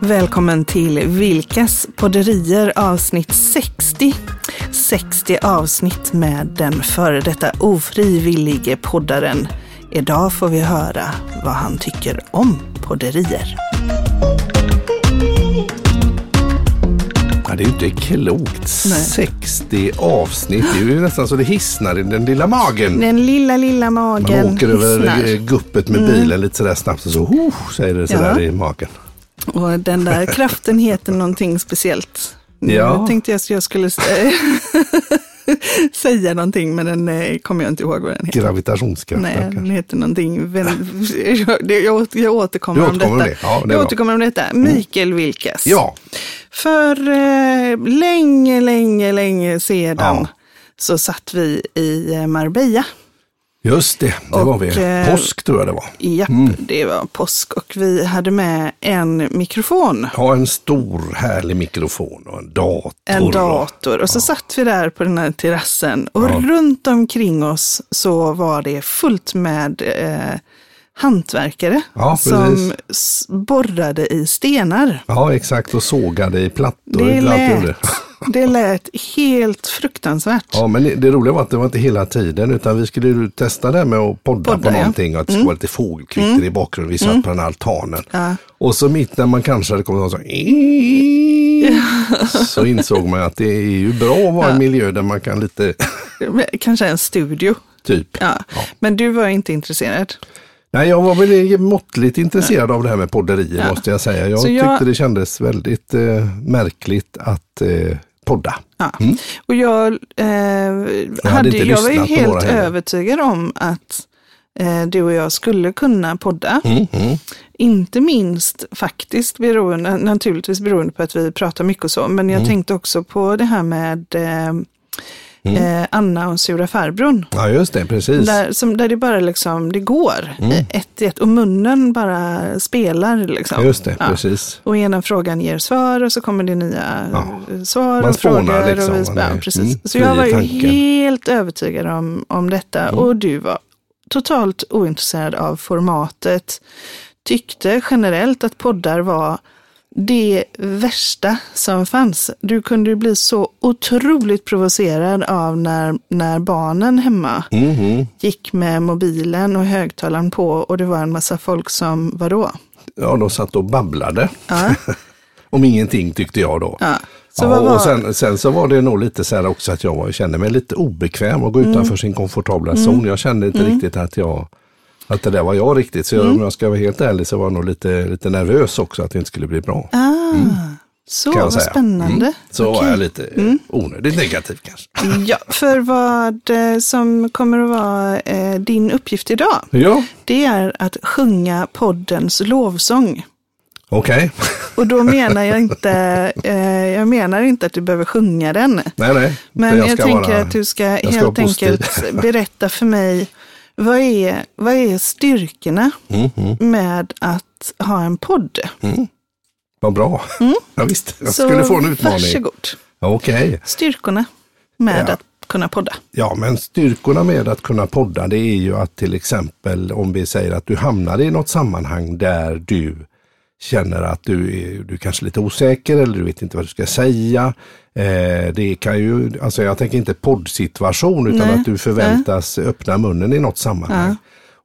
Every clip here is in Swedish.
Välkommen till Vilkas podderier avsnitt 60. 60 avsnitt med den före detta ofrivillige poddaren. Idag får vi höra vad han tycker om podderier. Det är ju inte klokt. Nej. 60 avsnitt. Det är ju nästan så det hissnar i den lilla magen. Den lilla, lilla magen Man åker över hissnar. Mm. eh, guppet med bilen lite sådär snabbt och så oh, säger det sådär Ja. i magen. Och den där kraften heter någonting speciellt. Nu Ja. tänkte jag att jag skulle st- säga någonting, men den eh, kommer jag inte ihåg vad den heter. Gravitationskraft. Nej, den heter någonting. väl- Jag, jag, åter- jag återkommer om detta. det. Ja, det jag. Mm. återkommer om detta. Mikael Wilkes. Ja, För eh, länge, länge, länge sedan Ja. så satt vi i eh, Marbella. just det. Det Och, var vi. eh, Påsk tror jag det var. Japp, Mm. det var påsk och vi hade med en mikrofon. Ha en stor härlig mikrofon och en dator. En dator och så satt vi där på den här terrassen och runt omkring oss så var det fullt med eh, hantverkare Ja, som borrade i stenar. Ja, exakt. Och sågade i plattor. Det lät, det lät helt fruktansvärt. Ja, men det- det roliga var att det var inte hela tiden utan vi skulle testa det med att podda, Podda, på ja. Mm. någonting och att det skulle vara lite fågelkvitter i bakgrunden. Vi satt på den här altanen. Ja. Och så mitt när man kanske hade kommit så så insåg man att det är ju bra att vara i en miljö där man kan lite Kanske en studio. typ. Ja. Men du var inte intresserad. Nej, jag var väl måttligt intresserad av det här med podderier måste jag säga. Jag jag- tyckte det kändes väldigt eh, märkligt att eh, podda. Ja. Och jag, eh, hade, inte jag var ju helt övertygad om att eh, du och jag skulle kunna podda. Mm, mm. Inte minst faktiskt beroende, naturligtvis beroende på att vi pratar mycket och så, men jag Mm. tänkte också på det här med eh, eh, Anna och Sura farbrorn. Ja, just det, precis. Där, som, där det bara liksom, det går eh, ett i ett och munnen bara spelar liksom. Just det, Ja. precis. Och ena frågan ger svar och så kommer det nya Ja. eh, svar Man och frågor. liksom, och vi, man ja, precis. mm, så jag var ju tanken. Mm. helt övertygad om, om detta och du var totalt ointresserad av formatet. Tyckte generellt att poddar var det värsta som fanns. Du kunde bli så otroligt provocerad av när, när barnen hemma Mhm. gick med mobilen och högtalaren på och det var en massa folk som, vadå? Ja, de satt och babblade. Ja, Om ingenting tyckte jag då. ja. Så ja, och sen, sen så var det nog lite så här också att jag kände mig lite obekväm att gå Mm. utanför sin komfortabla zon. Jag kände inte riktigt att jag att det där var jag riktigt. Så jag, Mm. om jag ska vara helt ärlig så var jag nog lite, lite nervös också att det inte skulle bli bra. Ah, så kan jag vad säga. spännande. Mm. Så var Okej. Mm. jag lite eh, onödigt negativ kanske. Ja, för vad eh, som kommer att vara eh, din uppgift idag, Ja, det är att sjunga poddens lovsång. okej. Och då menar jag inte, eh, jag menar inte att du behöver sjunga den. Nej, nej. Men jag, ska tänker vara- att du ska ska helt enkelt berätta för mig, vad är, vad är styrkorna Mm, mm, med att ha en podd? vad bra. Ja, visst, jag Mm. Så skulle få en utmaning. Varsågod. Okej. Styrkorna med Ja. att kunna podda. Ja, men styrkorna med att kunna podda det är ju att till exempel om vi säger att du hamnar i något sammanhang där du känner att du är du är kanske lite osäker eller du vet inte vad du ska säga. Eh, det kan ju, alltså jag tänker inte poddsituation utan Nej, att du förväntas öppna munnen i något sammanhang.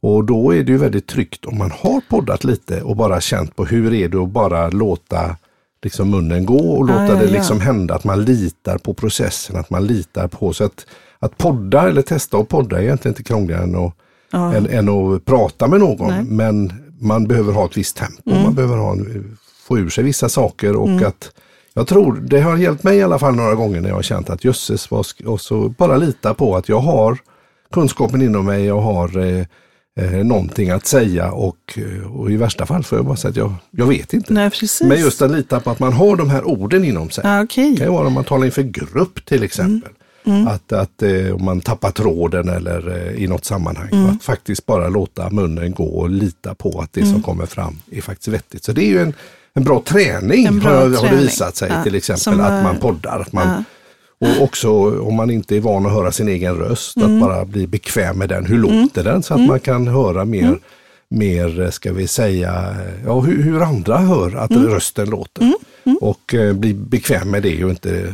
Och då är det ju väldigt tryggt om man har poddat lite och bara känt på hur är det att bara låta liksom munnen gå och låta ja, det ja. liksom hända, att man litar på processen, att man litar på så att, att podda eller testa att podda är egentligen inte krångligare än att, än, än att prata med någon. Nej. Mm. Men man behöver ha ett visst tempo, man behöver ha en, få ur sig vissa saker och att jag tror, det har hjälpt mig i alla fall några gånger när jag har känt att jösses, och så bara lita på att jag har kunskapen inom mig, jag har eh, eh, någonting att säga och, eh, och i värsta fall får jag bara säga att jag, jag vet inte. Nej. Men just att lita på att man har de här orden inom sig. Ja, Det okej. kan ju vara om man talar inför grupp till exempel. Att, att eh, om man tappar tråden eller eh, i något sammanhang. Att faktiskt bara låta munnen gå och lita på att det som kommer fram är faktiskt vettigt. Så det är ju en, en bra träning, En bra har, har det träning. visat sig Ja, till exempel. som, att eh, man poddar. Att man, Och också om man inte är van att höra sin egen röst, Mm. att bara bli bekväm med den. Hur låter den? Så att man kan höra mer Mm. mer, ska vi säga, ja, hur, hur andra hör att Mm. rösten låter. Och eh, bli bekväm med det och inte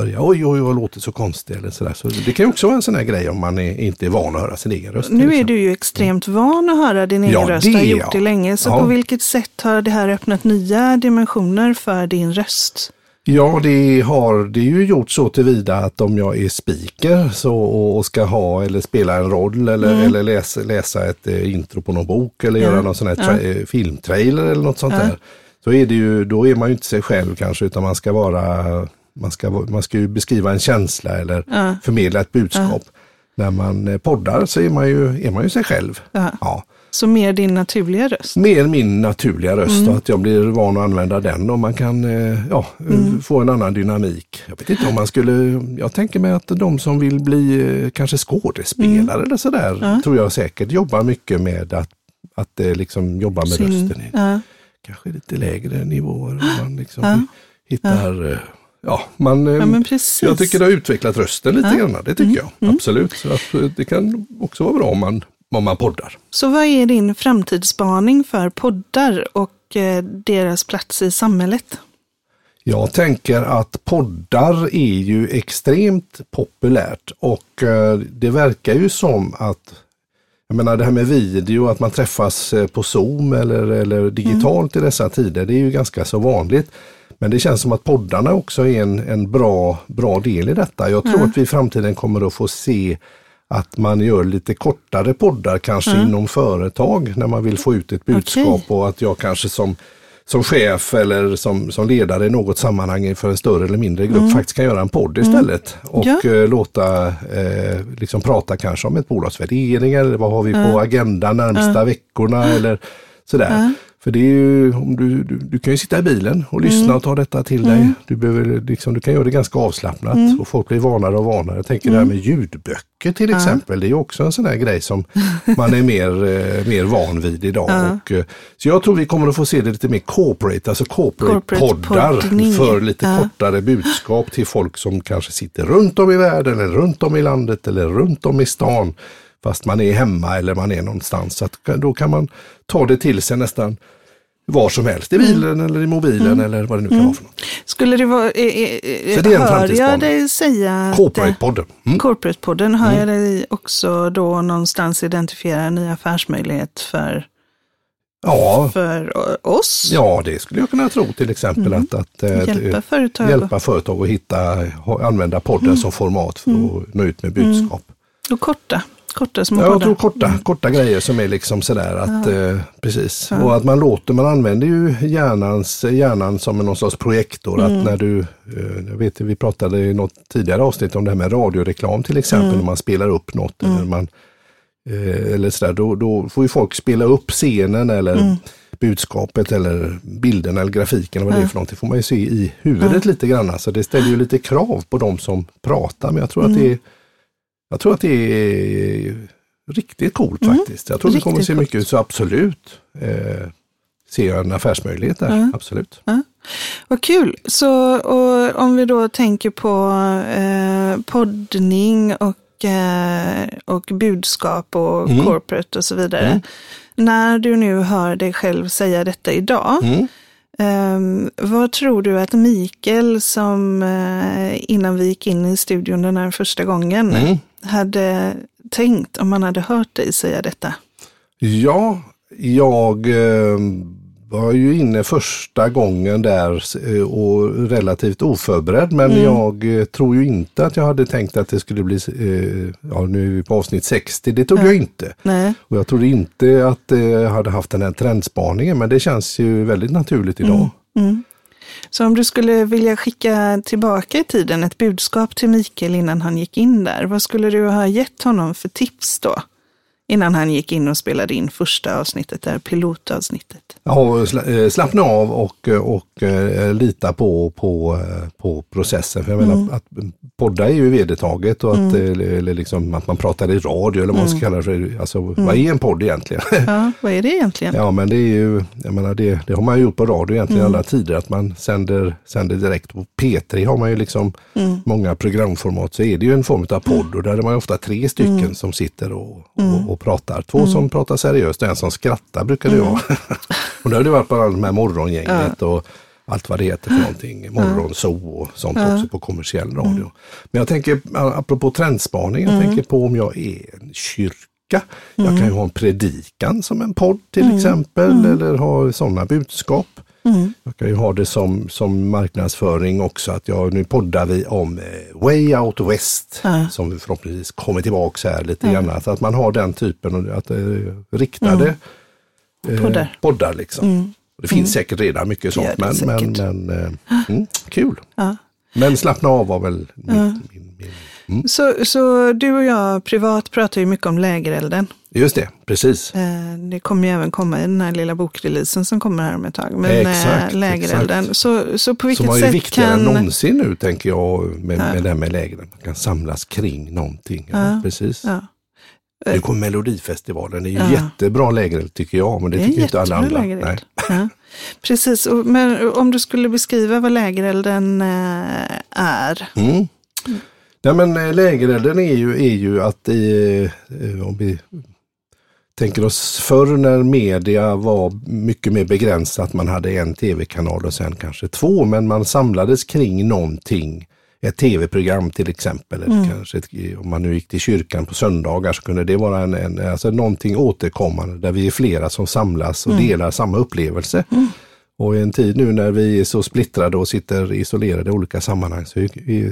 börja oj, oj, oj, låter så konstigt eller sådär. Så det kan ju också vara en sån här grej om man är, inte är van att höra sin egen röst. Nu är du ju extremt van att höra din egen Ja, röst och har är gjort jag. det länge. Så Ja. på vilket sätt har det här öppnat nya dimensioner för din röst? Ja, det har det är ju gjort så tillvida att om jag är speaker så, och, och ska ha eller spela en roll eller, eller läsa, läsa ett eh, intro på någon bok eller Mm. Ja. göra någon sån här tra- eh, filmtrailer eller något sånt där. Så är det ju, då är man ju inte sig själv kanske utan man ska vara, man ska, man ska ju beskriva en känsla eller Ja. förmedla ett budskap. När man eh, poddar så är man ju, är man ju sig själv. Ja. Ja. Så mer din naturliga röst? Mer min naturliga röst Mm. och att jag blir van att använda den och man kan eh, ja, eh, Mm. få en annan dynamik. Jag vet inte om man skulle, jag tänker mig att de som vill bli kanske skådespelare Mm. eller sådär, tror jag säkert jobbar mycket med att, att liksom jobba med Sin- rösten. Ja. Kanske lite lägre nivåer. och Man liksom Ja. hittar, ja, man, eh, ja, jag tycker det har utvecklat rösten lite Ja. Mm. grann. Det tycker jag, absolut. Så att, eh, det kan också vara bra om man, om man poddar. Så vad är din framtidsspaning för poddar och eh, deras plats i samhället? Jag tänker att poddar är ju extremt populärt och eh, det verkar ju som att jag menar det här med video, att man träffas på Zoom eller, eller digitalt i dessa tider, det är ju ganska så vanligt. Men det känns som att poddarna också är en, en bra, bra del i detta. Jag tror att vi i framtiden kommer att få se att man gör lite kortare poddar, kanske inom företag, när man vill få ut ett budskap Okej. och att jag kanske som som chef eller som, som ledare i något sammanhang för en större eller mindre grupp faktiskt kan göra en podd istället. Och Ja. eh, låta eh, liksom prata kanske om ett bolags värderingar eller vad har vi på agendan närmsta veckorna eller sådär. För det är ju, om du, du, du kan ju sitta i bilen och lyssna och ta detta till dig. Du, behöver, liksom, du kan göra det ganska avslappnat och folk blir vanare och vanare. Jag tänker det här med ljudböcker till exempel. Det är också en sån här grej som man är mer, eh, mer van vid idag. Och, eh, så jag tror vi kommer att få se det lite mer corporate, alltså Corporate corporate-poddar poddning. för lite kortare budskap till folk som kanske sitter runt om i världen eller runt om i landet eller runt om i stan. Fast man är hemma eller man är någonstans. Så då kan man ta det till sig nästan var som helst, i bilen eller i mobilen eller vad det nu kan vara för något. Skulle det vara, eh, eh, Så det hör jag dig säga att Corporate-podden. Mm. Corporate-podden, hör jag dig också då någonstans identifiera en ny affärsmöjlighet för, Ja, för oss? ja, det skulle jag kunna tro till exempel att, att eh, Hjälpa företag. hjälpa företag att hitta, använda podden som format för att nå ut med budskap. och korta, korta små Ja, jag tror korta, korta grejer som är liksom sådär att, eh, precis. Och att man låter, man använder ju hjärnans, hjärnan som någon sorts projektor. Att när du, eh, jag vet vi pratade i något tidigare avsnitt om det här med radioreklam till exempel, när man spelar upp något eller man eh, eller sådär, då, då får ju folk spela upp scenen eller budskapet eller bilden eller grafiken eller vad det är för någonting. får man ju se i huvudet lite grann. Så det ställer ju lite krav på de som pratar. Men jag tror att det är jag tror att det är riktigt coolt faktiskt. Jag tror vi kommer att riktigt se mycket, så absolut eh, ser jag en affärsmöjlighet där. Absolut. Vad kul! Så och om vi då tänker på eh, poddning och, eh, och budskap och Mm. corporate och så vidare. När du nu hör dig själv säga detta idag, Mm. Ehm, vad tror du att Mikael, som eh, innan vi gick in i studion den här första gången, Mm. Hade tänkt om man hade hört dig säga detta? Ja, jag eh, var ju inne första gången där eh, och relativt oförberedd. Men jag eh, tror ju inte att jag hade tänkt att det skulle bli, ja nu är vi på avsnitt 60, det tog jag inte. Nej. Och jag trodde inte att jag hade haft den här trendspaningen men det känns ju väldigt naturligt idag. Så om du skulle vilja skicka tillbaka i tiden ett budskap till Mikael innan han gick in där, vad skulle du ha gett honom för tips då? Innan han gick in och spelade in första avsnittet, där pilotavsnittet. Ja, eh, slappna av och, och eh, lita på, på, eh, på processen. För jag menar att podda är ju vedertaget och att, eller liksom, att man pratar i radio eller vad man ska kalla det för. Alltså, vad är en podd egentligen? Ja, vad är det egentligen? ja, men det är ju, jag menar det, det har man ju gjort på radio egentligen i alla tider, att man sänder, sänder direkt. På P3 har man ju liksom många programformat, så är det ju en form av podd och där är man ofta tre stycken som sitter och, och, och pratar. Två mm. som pratar seriöst och en som skrattar brukar det mm. vara. och det har det varit på de här morgongänget och allt vad det heter för någonting. Morgonzoo och sånt också på kommersiell radio. Mm. Men jag tänker, apropå trendspaning, jag mm. tänker på om jag är en kyrka jag kan ju ha en predikan som en podd till mm. exempel mm. eller ha sådana budskap. Mm. Jag kan ju ha det som, som marknadsföring också, att jag, nu poddar vi om eh, Way Out West, ja. som vi förhoppningsvis kommer tillbaka här lite ja. grann. Att, att man har den typen, att eh, riktade mm. poddar. poddar liksom. Mm. Det finns mm. säkert redan mycket sånt, men, men, men eh, mm, kul. Ja. Men slappna av var väl min, min, min Mm. Så, så du och jag privat pratar ju mycket om lägerelden. Just det, precis. Eh, det kommer ju även komma i den här lilla bokreleasen som kommer här om ett tag. Men eh, exakt, lägerelden. Exakt. Så, så på vilket sätt kan... Som är viktigare än någonsin nu tänker jag med, ja. med det här med lägren. Man kan samlas kring någonting. Ja, ja. Precis. Ja. Nu kommer Melodifestivalen, det är ju ja. jättebra lägereld tycker jag, men det, det tycker inte alla andra. Nej. Ja. Precis, men om du skulle beskriva vad lägerelden eh, är? Mm. Nej men eh, lägerelden är ju, är ju att i, eh, om vi tänker oss förr när media var mycket mer begränsat, man hade en tv-kanal och sen kanske två, men man samlades kring någonting. Ett tv-program till exempel, eller mm. kanske ett, om man nu gick till kyrkan på söndagar så kunde det vara en, en, alltså någonting återkommande där vi är flera som samlas och mm. delar samma upplevelse. Mm. Och i en tid nu när vi är så splittrade och sitter isolerade i olika sammanhang så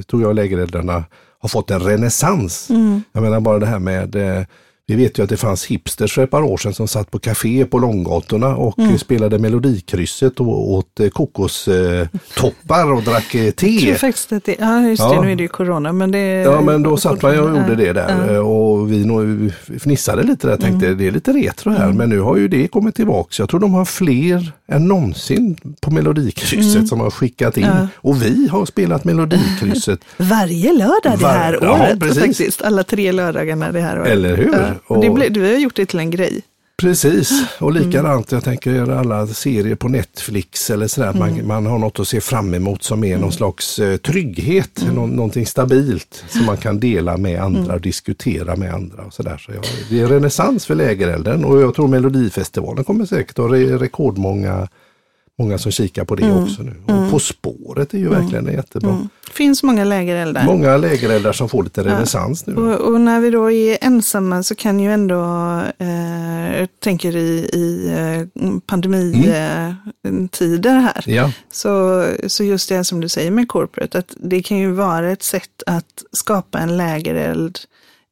tror jag lägereldarna har fått en renässans. Mm. Jag menar bara det här med eh, vi vet ju att det fanns hipsters för ett par år sedan som satt på café på Långgatorna och mm. spelade Melodikrysset och åt eh, kokostoppar och drack eh, te. Jag tror faktiskt att det, ja just det, ja. nu är det ju corona men det Ja men då satt man och gjorde det där ja. och vi nog fnissade lite där, tänkte mm. det är lite retro här mm. men nu har ju det kommit tillbaks. Jag tror de har fler än någonsin på Melodikrysset mm. som har skickat in ja. och vi har spelat Melodikrysset. Varje lördag det här Var, året ja, faktiskt, alla tre lördagarna det här året. Eller hur? Och, det ble, du har gjort det till en grej. Precis, och likadant, mm. jag tänker göra alla serier på Netflix eller sådär, mm. man, man har något att se fram emot som är mm. någon slags uh, trygghet, mm. Nå någonting stabilt som man kan dela med andra mm. och diskutera med andra. och sådär. Så jag, Det är renässans för lägerelden och jag tror Melodifestivalen kommer säkert ha re rekordmånga många som kikar på det mm. också nu. Och mm. På spåret är ju mm. verkligen jättebra. Mm. finns många lägereldar. Många lägereldar som får lite renässans nu. Och, och, när vi då är ensamma så kan ju ändå, eh, jag tänker i, i eh, pandemitider här, ja. så, så just det som du säger med corporate, att det kan ju vara ett sätt att skapa en lägereld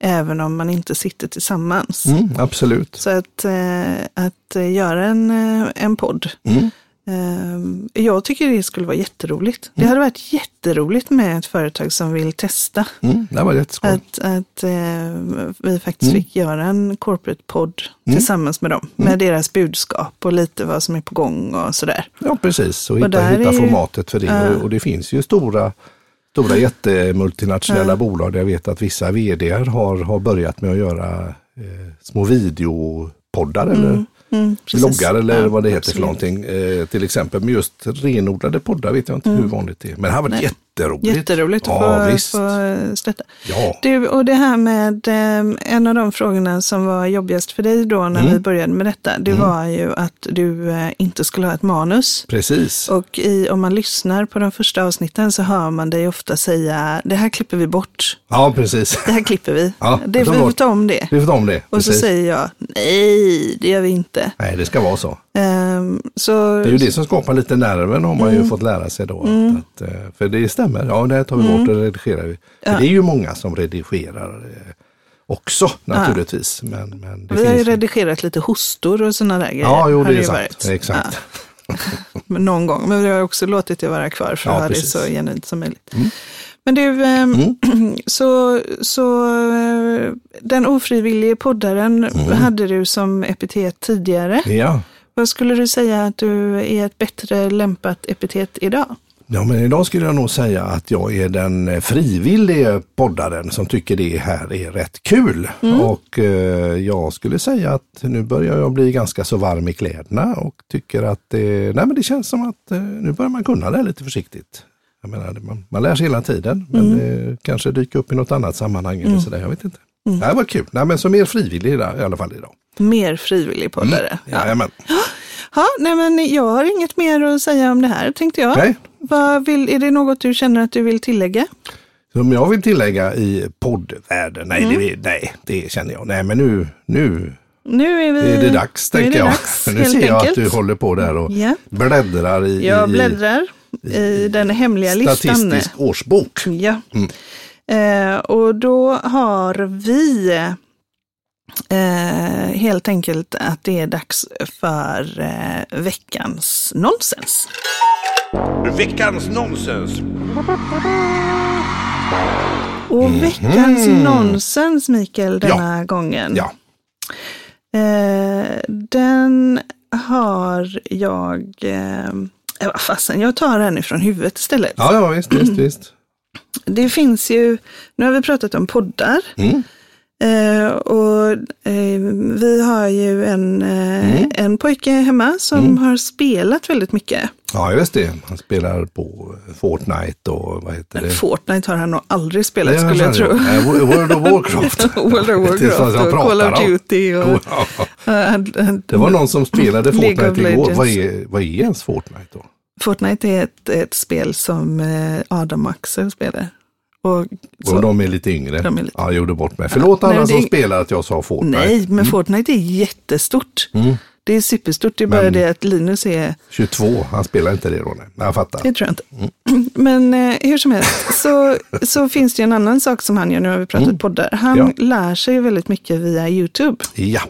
även om man inte sitter tillsammans. Mm, absolut. Så att, eh, att göra en, eh, en podd mm. Ehm, jag tycker det skulle vara jätteroligt. Mm. Det hade varit jätteroligt med ett företag som vill testa. Mm, det var jätteskoj. Att, att eh, vi faktiskt mm. fick göra en corporate-podd mm. tillsammans med dem. Mm. Med deras budskap och lite vad som är på gång och sådär. Ja, precis. Och, och hitta, hitta formatet för det. Uh, och det finns ju stora stora jättemultinationella uh. bolag där jag vet att vissa vd har, har börjat med att göra eh, små videopoddar eller mm. Bloggar eller ja, vad det heter absolut. för någonting. Eh, till exempel med just renodlade poddar vet jag inte mm. hur vanligt det är. Men det här var Nej. Jätteroligt. Jätteroligt att ja, få, få stötta. Ja. Du, och det här med eh, en av de frågorna som var jobbigast för dig då när mm. vi började med detta. Det mm. var ju att du eh, inte skulle ha ett manus. Precis. Och i, om man lyssnar på de första avsnitten så hör man dig ofta säga det här klipper vi bort. Ja, precis. Det här klipper vi. Ja, det, vi får ta om det. Vi får ta om det. Och så säger jag nej, det gör vi inte. Nej, det ska vara så. Um, så det är ju det som skapar lite nerven har man mm. ju fått lära sig då. Mm. Att, eh, för det stämmer, ja det tar vi bort och mm. redigerar vi. Ja. det är ju många som redigerar eh, också naturligtvis. Ja. Men, men vi har ju redigerat lite hostor och sådana där grejer. Ja, jo, det är sant. Exakt. Ja. Någon gång, men vi har också låtit det vara kvar för att ha det så genuint som möjligt. Mm. Men du, ehm, mm. så, så den ofrivillige poddaren mm. hade du som epitet tidigare. Ja. Vad skulle du säga att du är ett bättre lämpat epitet idag? Ja, men idag skulle jag nog säga att jag är den frivillige poddaren som tycker det här är rätt kul. Mm. Och eh, jag skulle säga att nu börjar jag bli ganska så varm i kläderna och tycker att eh, nej, men det känns som att eh, nu börjar man kunna det lite försiktigt. Jag menar, man, man lär sig hela tiden, men mm. det kanske dyker upp i något annat sammanhang mm. eller sådär, jag vet inte. Mm. Det var kul. Nej, men så mer frivillig i alla fall idag. Mer frivillig poddare. Mm. Jajamän. Ja, nej men jag har inget mer att säga om det här tänkte jag. Nej. Vad vill, är det något du känner att du vill tillägga? Som jag vill tillägga i poddvärlden? Nej, mm. det, nej, det känner jag. Nej, men nu, nu, nu är, vi, är det dags, tänker jag. Dags, nu ser jag att du håller på där och yeah. bläddrar i, jag bläddrar i, i den hemliga listan. Statistisk årsbok. Ja. Mm. Eh, och då har vi eh, helt enkelt att det är dags för eh, veckans nonsens. Veckans nonsens. Och mhm. veckans mm. nonsens, Mikael, denna ja. gången. Ja. Eh, den har jag... Eh, fasen, jag tar den ifrån huvudet istället. Ja, ja visst, visst, visst. Det finns ju, nu har vi pratat om poddar. Mm. Eh, och eh, vi har ju en, eh, mm. en pojke hemma som mm. har spelat väldigt mycket. Ja, just det. Han spelar på Fortnite och vad heter det? Fortnite har han nog aldrig spelat skulle jag tro. World of Warcraft. World of Warcraft och Call of Duty. Och, det var någon som spelade Fortnite igår. Vad är, vad är ens Fortnite då? Fortnite är ett, ett spel som eh, Adam och Axel spelar. Och, så, och de är lite yngre. De är lite... Ja, jag gjorde bort mig. Förlåt ja, alla nej, som det... spelar att jag sa Fortnite. Nej, men mm. Fortnite är jättestort. Mm. Det är superstort. Det är bara men, det att Linus är... 22, han spelar inte det då. Nej, jag fattar. Det tror jag inte. Mm. Men eh, hur som helst så, så finns det en annan sak som han gör. Nu har vi pratat mm. poddar. Han ja. lär sig väldigt mycket via YouTube. Ja.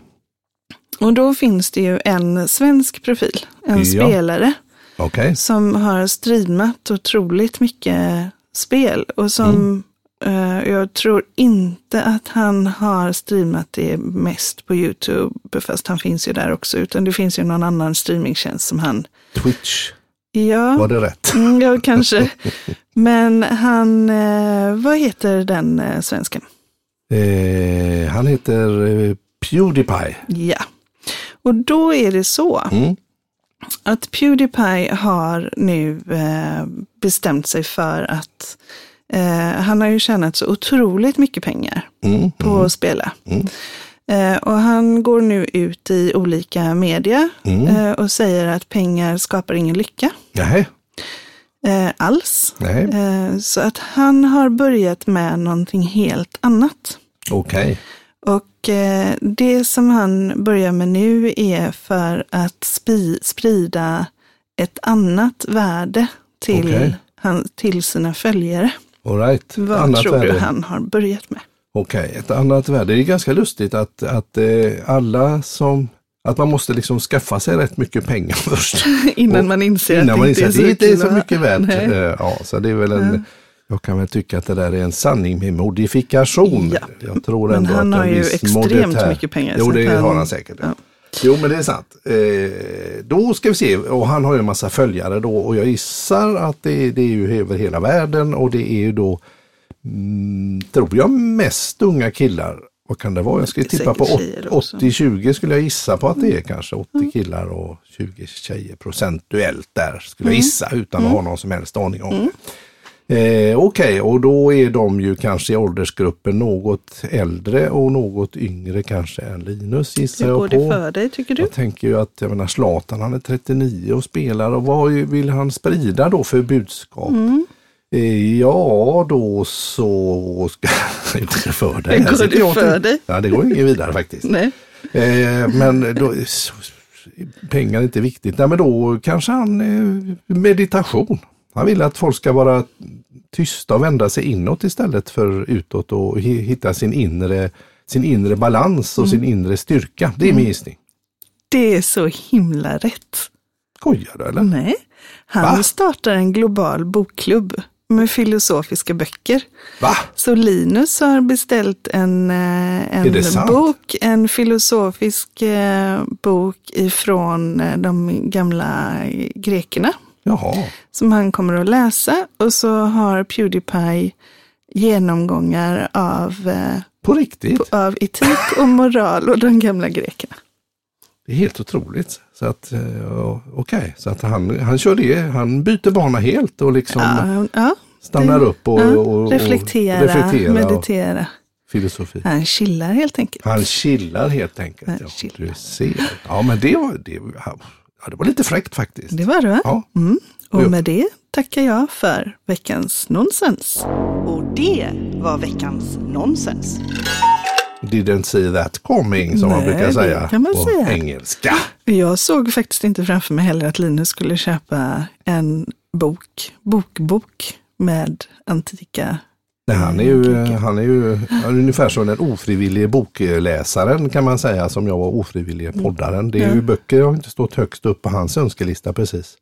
Och då finns det ju en svensk profil, en ja. spelare Okay. Som har streamat otroligt mycket spel och som mm. uh, jag tror inte att han har streamat det mest på YouTube, fast han finns ju där också, utan det finns ju någon annan streamingtjänst som han... Twitch? Ja. Var det rätt? Mm, ja, kanske. Men han, uh, vad heter den uh, svensken? Han heter Pewdiepie. Ja. Och då är det så mm att Pewdiepie har nu eh, bestämt sig för att eh, han har ju tjänat så otroligt mycket pengar mm, på mm, att spela. Mm. Eh, och han går nu ut i olika media mm. och säger att pengar skapar ingen lycka. Nej. Alls. Nej. Så att han har börjat med någonting helt annat. Okej. Okay. Och eh, det som han börjar med nu är för att spi, sprida ett annat värde till, okay. han, till sina följare. All right. Vad annat tror värde. du han har börjat med? Okej, okay. ett annat värde. Det är ganska lustigt att, att eh, alla som att man måste liksom skaffa sig rätt mycket pengar först. innan man inser innan att man inser att det inte är så mycket värt. Eh, ja, så det är väl en, jag kan väl tycka att det där är en sanning med modifikation. Ja. Jag tror men ändå han att har ju extremt mycket pengar. Jo, det han... har han säkert. Ja. Jo, men det är sant. Eh, då ska vi se, och han har ju en massa följare då och jag gissar att det, det är ju över hela världen och det är ju då, mm, tror jag, mest unga killar. Vad kan det vara? Jag skulle tippa på 80-20 skulle jag gissa på att det är kanske. 80 mm. killar och 20 tjejer procentuellt där skulle jag mm. gissa utan att ha mm. någon som helst aning om. Eh, Okej, okay, och då är de ju kanske i åldersgruppen något äldre och något yngre kanske än Linus gissar jag på. Hur går det för dig tycker du? Jag tänker ju att, jag menar Zlatan han är 39 och spelar och vad vill han sprida då för budskap? Mm. Eh, ja, då så ska jag inte för dig. Går det för dig? Ja, det går inget vidare faktiskt. Nej. Eh, men då, pengar är inte viktigt. Nej, men då kanske han eh, meditation. Han vill att folk ska vara tysta och vända sig inåt istället för utåt och hitta sin inre, sin inre balans och mm. sin inre styrka. Det är min mm. gissning. Det är så himla rätt. Skojar du eller? Nej, han Va? startar en global bokklubb med filosofiska böcker. Va? Så Linus har beställt en, eh, en bok, en filosofisk eh, bok ifrån eh, de gamla grekerna. Jaha. Som han kommer att läsa och så har Pewdiepie genomgångar av, eh, på riktigt? På, av etik och moral och de gamla grekerna. Det är helt otroligt. Så att, okej, okay. så att han, han kör det, han byter bana helt och liksom ja, ja, stannar det, upp och, ja, och, reflektera, och reflektera meditera. filosofi. Han chillar helt enkelt. Han chillar helt enkelt. Han ja, chillar. Du ser. Ja, men det var, det, ja, det var lite fräckt faktiskt. Det var det va? Ja. Mm. Och med det tackar jag för veckans nonsens. Och det var veckans nonsens. Didn't see that coming som man Nej, brukar det säga kan man på säga. engelska. Jag såg faktiskt inte framför mig heller att Linus skulle köpa en bok, bokbok med antika. Nej, han är ju, han är ju ungefär som den ofrivillige bokläsaren kan man säga som jag var ofrivillige poddaren. Det är ju Ja. böcker har inte stått högst upp på hans önskelista precis.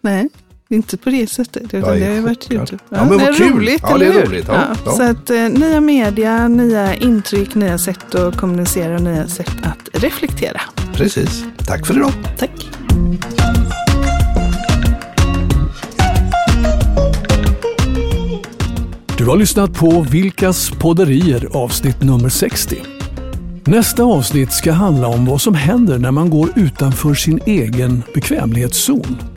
Nej, inte på det sättet. Utan Jag är det har ju varit. YouTube. Ja, men vad kul. roligt, Ja, det är hur? roligt. Ja, ja. Så att eh, nya media, nya intryck, nya sätt att kommunicera och nya sätt att reflektera. Precis. Tack för idag. Tack! Du har lyssnat på Vilkas podderier avsnitt nummer 60. Nästa avsnitt ska handla om vad som händer när man går utanför sin egen bekvämlighetszon.